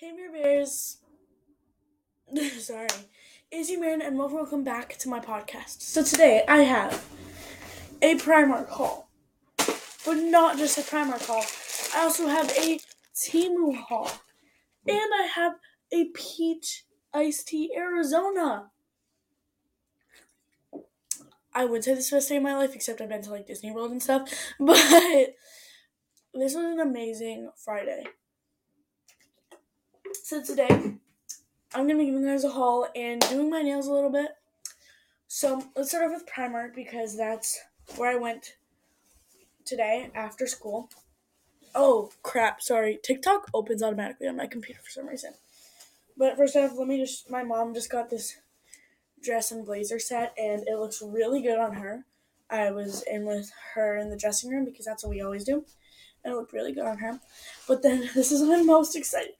Hey, Mirror Bears. Sorry. Izzy Marian, and welcome back to my podcast. So, today I have a Primark haul, but not just a Primark haul. I also have a Temu haul, and I have a peach iced tea Arizona. I would say this is the best day of my life, except I've been to like Disney World and stuff, but this was an amazing Friday. So today, I'm gonna be giving you guys a haul and doing my nails a little bit. So let's start off with Primark because that's where I went today after school. Oh crap! Sorry, TikTok opens automatically on my computer for some reason. But first off, let me just. My mom just got this dress and blazer set, and it looks really good on her. I was in with her in the dressing room because that's what we always do, and it looked really good on her. But then this is what I'm most excited.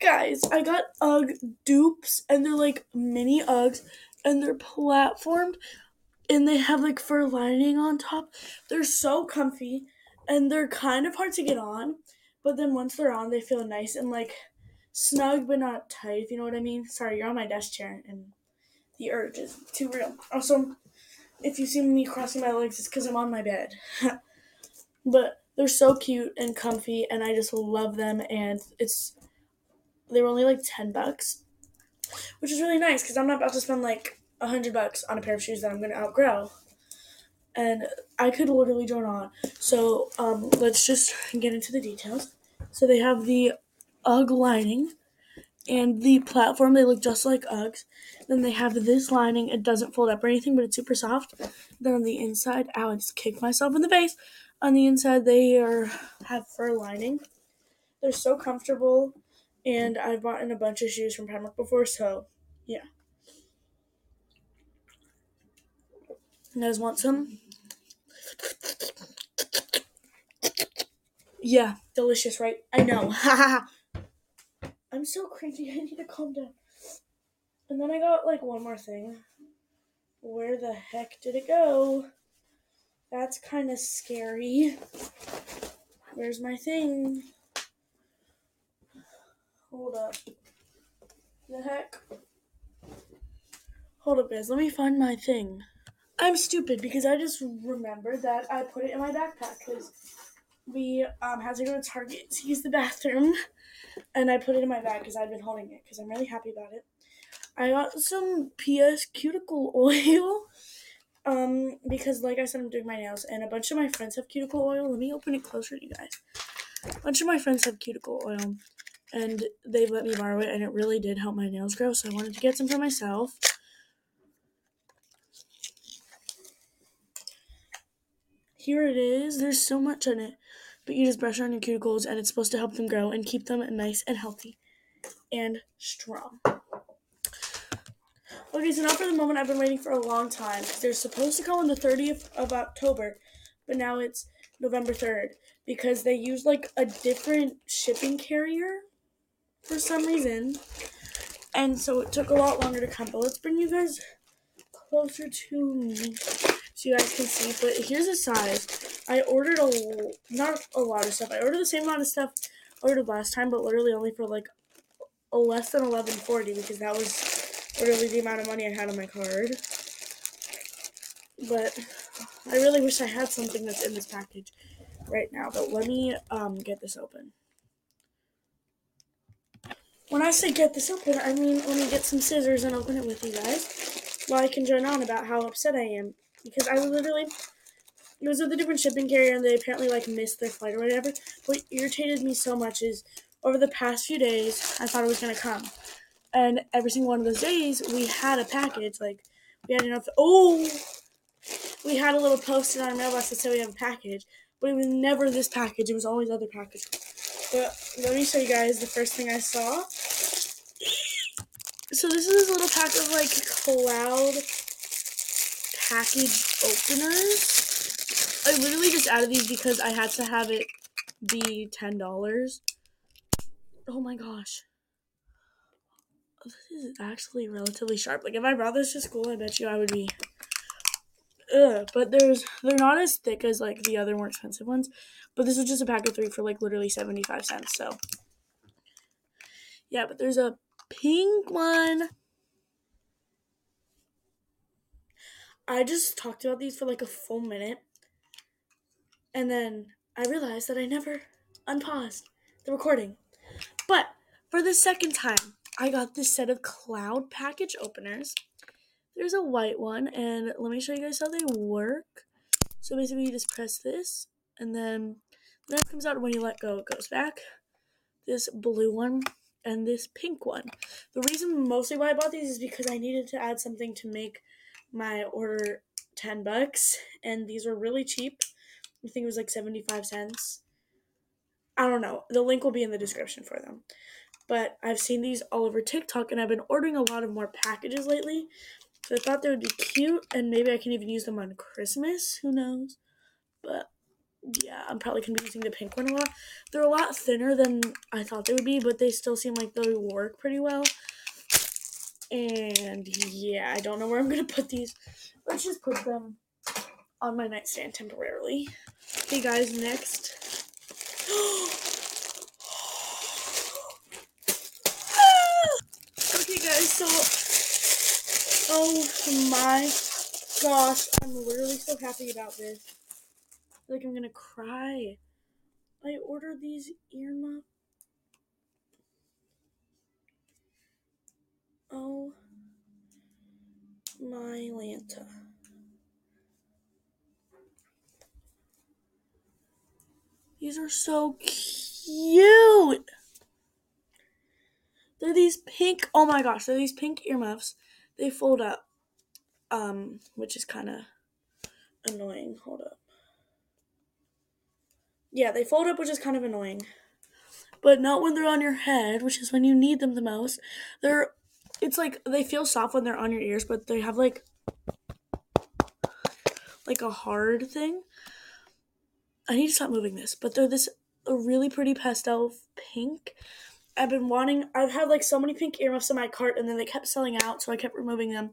Guys, I got UGG dupes, and they're like mini UGGs, and they're platformed, and they have like fur lining on top. They're so comfy, and they're kind of hard to get on, but then once they're on, they feel nice and like snug but not tight, if you know what I mean. Sorry, you're on my desk chair, and the urge is too real. Also, if you see me crossing my legs, it's because I'm on my bed. but they're so cute and comfy, and I just love them. And it's they were only like ten bucks, which is really nice because I'm not about to spend like a hundred bucks on a pair of shoes that I'm gonna outgrow. And I could literally join on. So um, let's just get into the details. So they have the UGG lining and the platform. They look just like Uggs. Then they have this lining. It doesn't fold up or anything, but it's super soft. Then on the inside, ow, I just kicked myself in the face. On the inside, they are have fur lining. They're so comfortable, and I've bought in a bunch of shoes from Primark before, so yeah. You guys want some? Yeah, delicious, right? I know. I'm so cringy. I need to calm down. And then I got like one more thing. Where the heck did it go? That's kind of scary. Where's my thing? Hold up. The heck? Hold up, guys. Let me find my thing. I'm stupid because I just remembered that I put it in my backpack because we um, had to go to Target to use the bathroom, and I put it in my bag because I've been holding it because I'm really happy about it. I got some PS cuticle oil, um, because like I said, I'm doing my nails, and a bunch of my friends have cuticle oil. Let me open it closer to you guys. A bunch of my friends have cuticle oil, and they let me borrow it, and it really did help my nails grow. So I wanted to get some for myself. Here it is. There's so much in it. But you just brush on your cuticles and it's supposed to help them grow and keep them nice and healthy and strong. Okay, so now for the moment I've been waiting for a long time. They're supposed to come on the 30th of October, but now it's November 3rd because they use like a different shipping carrier for some reason. And so it took a lot longer to come. But let's bring you guys closer to me so you guys can see. But here's the size. I ordered a not a lot of stuff. I ordered the same amount of stuff I ordered last time, but literally only for like a less than eleven forty because that was literally the amount of money I had on my card. But I really wish I had something that's in this package right now. But let me um, get this open. When I say get this open, I mean let me get some scissors and open it with you guys while I can join on about how upset I am because I literally it was with a different shipping carrier and they apparently like missed their flight or whatever. What irritated me so much is over the past few days I thought it was gonna come, and every single one of those days we had a package like we had enough. Oh, we had a little post in our mailbox that said we have a package, but it was never this package. It was always other packages. But let me show you guys the first thing I saw. So this is a little pack of like cloud package openers. I literally just added these because I had to have it be ten dollars. Oh my gosh. This is actually relatively sharp. Like if I brought this to school, I bet you I would be Ugh, but there's they're not as thick as like the other more expensive ones. But this is just a pack of three for like literally seventy five cents. So Yeah, but there's a pink one. I just talked about these for like a full minute. And then I realized that I never unpaused the recording. But for the second time, I got this set of cloud package openers. There's a white one, and let me show you guys how they work. So basically, you just press this, and then the knife comes out, when you let go, it goes back. This blue one and this pink one. The reason mostly why I bought these is because I needed to add something to make my order 10 bucks, and these were really cheap. I think it was like 75 cents. I don't know. The link will be in the description for them. But I've seen these all over TikTok and I've been ordering a lot of more packages lately. So I thought they would be cute and maybe I can even use them on Christmas. Who knows? But yeah, I'm probably to be using the pink one a lot. They're a lot thinner than I thought they would be, but they still seem like they work pretty well. And yeah, I don't know where I'm to put these. Let's just put them on my nightstand temporarily. Okay, guys, next. okay, guys, so. Oh my gosh, I'm literally so happy about this. Like I'm gonna cry. I ordered these earmuffs. Oh my Lanta. These are so cute. They're these pink. Oh my gosh, they're these pink earmuffs. They fold up, um, which is kind of annoying. Hold up. Yeah, they fold up, which is kind of annoying. But not when they're on your head, which is when you need them the most. They're, it's like they feel soft when they're on your ears, but they have like, like a hard thing. I need to stop moving this, but they're this a really pretty pastel pink. I've been wanting. I've had like so many pink earmuffs in my cart, and then they kept selling out, so I kept removing them.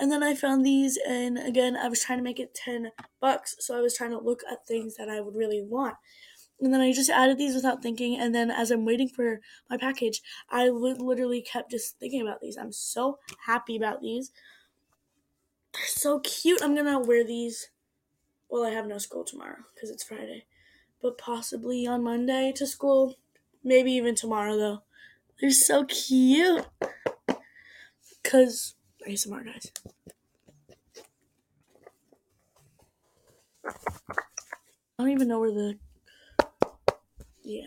And then I found these, and again, I was trying to make it ten bucks, so I was trying to look at things that I would really want. And then I just added these without thinking, and then as I'm waiting for my package, I literally kept just thinking about these. I'm so happy about these. They're so cute. I'm gonna wear these well, I have no school tomorrow because it's Friday, but possibly on Monday to school. Maybe even tomorrow though. They're so cute. Cause ASMR guys. I don't even know where the yeah.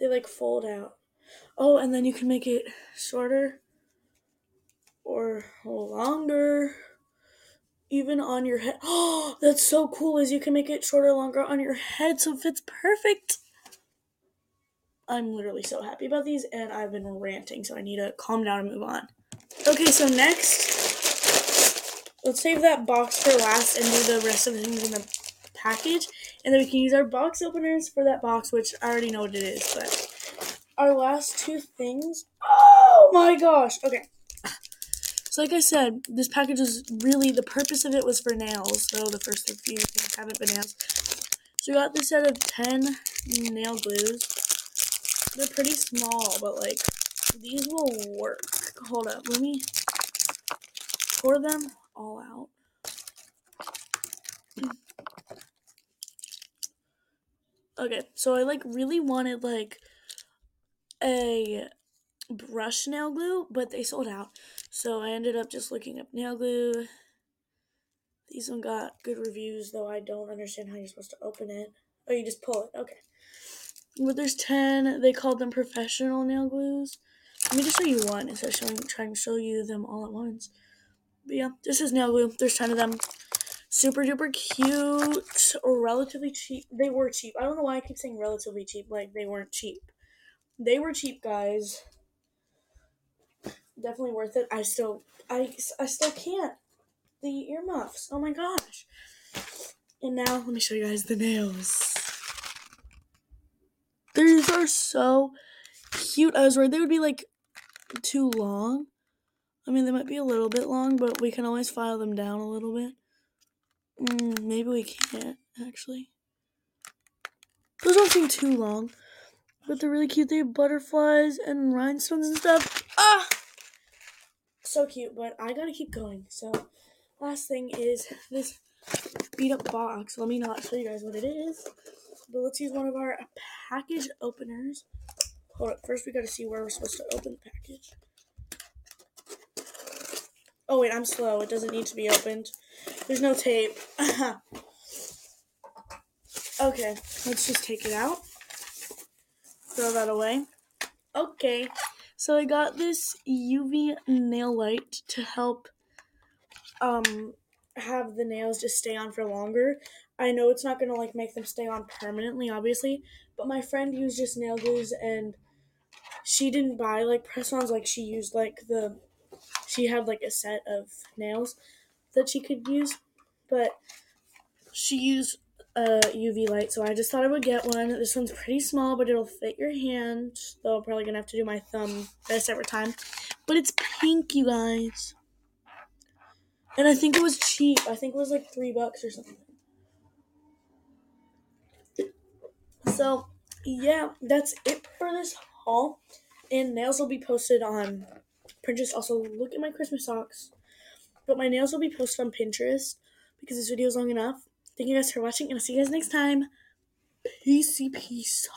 They like fold out. Oh, and then you can make it shorter or longer even on your head. Oh, that's so cool! Is you can make it shorter, longer on your head, so it fits perfect. I'm literally so happy about these, and I've been ranting, so I need to calm down and move on. Okay, so next, let's save that box for last and do the rest of the things in the package, and then we can use our box openers for that box, which I already know what it is, but our last two things. Oh my gosh! Okay. So like I said, this package was really the purpose of it was for nails. So the first few things haven't been nails. So we got this set of ten nail glues. They're pretty small, but like these will work. Hold up, let me pour them all out. Okay, so I like really wanted like a brush nail glue, but they sold out. So I ended up just looking up nail glue. These one got good reviews, though I don't understand how you're supposed to open it. Oh, you just pull it. Okay. But there's 10. They called them professional nail glues. Let me just show you one instead of showing, trying to show you them all at once. But yeah, this is nail glue. There's 10 of them. Super duper cute. Relatively cheap. They were cheap. I don't know why I keep saying relatively cheap. Like, they weren't cheap. They were cheap, guys definitely worth it. I still, I, I still can't. The earmuffs. Oh my gosh. And now let me show you guys the nails. These are so cute. I was worried they would be like too long. I mean, they might be a little bit long, but we can always file them down a little bit. Mm, maybe we can't, actually. Those don't seem too long. But they're really cute. They have butterflies and rhinestones and stuff. Ah! So cute, but I gotta keep going. So, last thing is this beat up box. Let me not show you guys what it is. But let's use one of our package openers. Hold up. First, we gotta see where we're supposed to open the package. Oh, wait, I'm slow. It doesn't need to be opened. There's no tape. okay, let's just take it out. Throw that away. Okay, so I got this UV nail light to help um have the nails just stay on for longer. I know it's not gonna like make them stay on permanently, obviously, but my friend used just nail glues and she didn't buy like press-ons. Like she used like the she had like a set of nails that she could use, but she used a UV light, so I just thought I would get one. This one's pretty small, but it'll fit your hand. Though I'm probably gonna have to do my thumb at every time. But it's pink, you guys. And I think it was cheap. I think it was like three bucks or something. So, yeah, that's it for this haul. And nails will be posted on Pinterest. Also, look at my Christmas socks. But my nails will be posted on Pinterest because this video is long enough. Thank you guys for watching, and I'll see you guys next time. Peace, peace.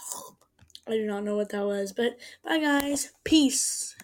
I do not know what that was, but bye, guys. Peace.